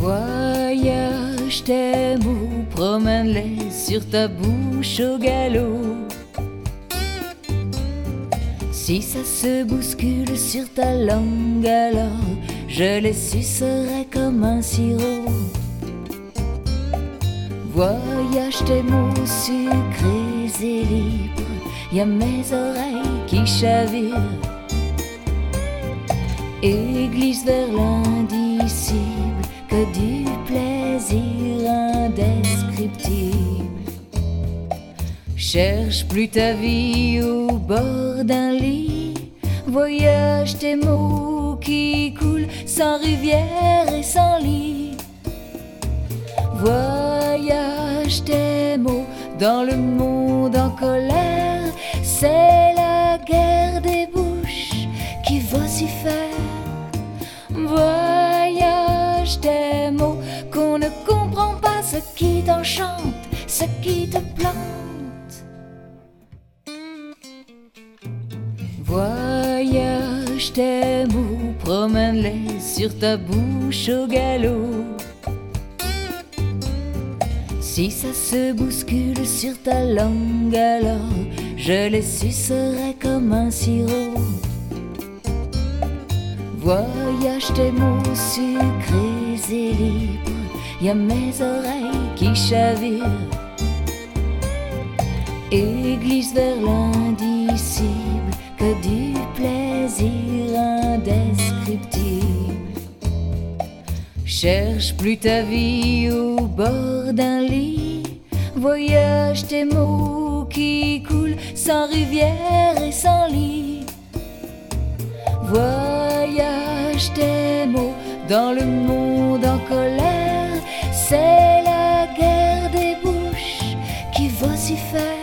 Voyage tes mots, promène-les sur ta bouche au galop. Si ça se bouscule sur ta langue, alors je les sucerai comme un sirop. Voyage tes mots sucrés et libres, y a mes oreilles qui chavirent et glissent vers l'indicible que du plaisir indescriptible. Cherche plus ta vie au bord d'un lit, voyage tes mots qui coulent sans rivière et sans lit. Voyage tes mots dans le monde en colère, c'est la guerre des bouches qui vocifère. Qui t'enchante, ce qui te plante. Voyage tes mots, promène-les sur ta bouche au galop. Si ça se bouscule sur ta langue, alors je les sucerai comme un sirop. Voyage tes mots sucrés y a mes oreilles qui chavirent et glissent vers l'indicible que du plaisir indescriptible. Cherche plus ta vie au bord d'un lit, voyage tes mots qui coulent sans rivière et sans lit. Voyage tes mots dans le monde en colère, c'est la guerre des bouches qui vocifère.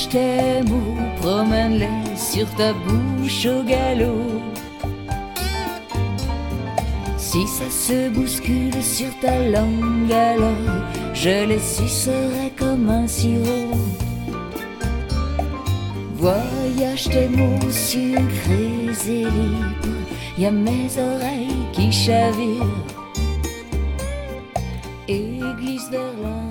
je t'aime ou promène-les sur ta bouche au galop. Si ça se bouscule sur ta langue, alors je les sucerai comme un sirop. Voyage tes mots sucrés et libres, y mes oreilles qui chavirent Église de vers.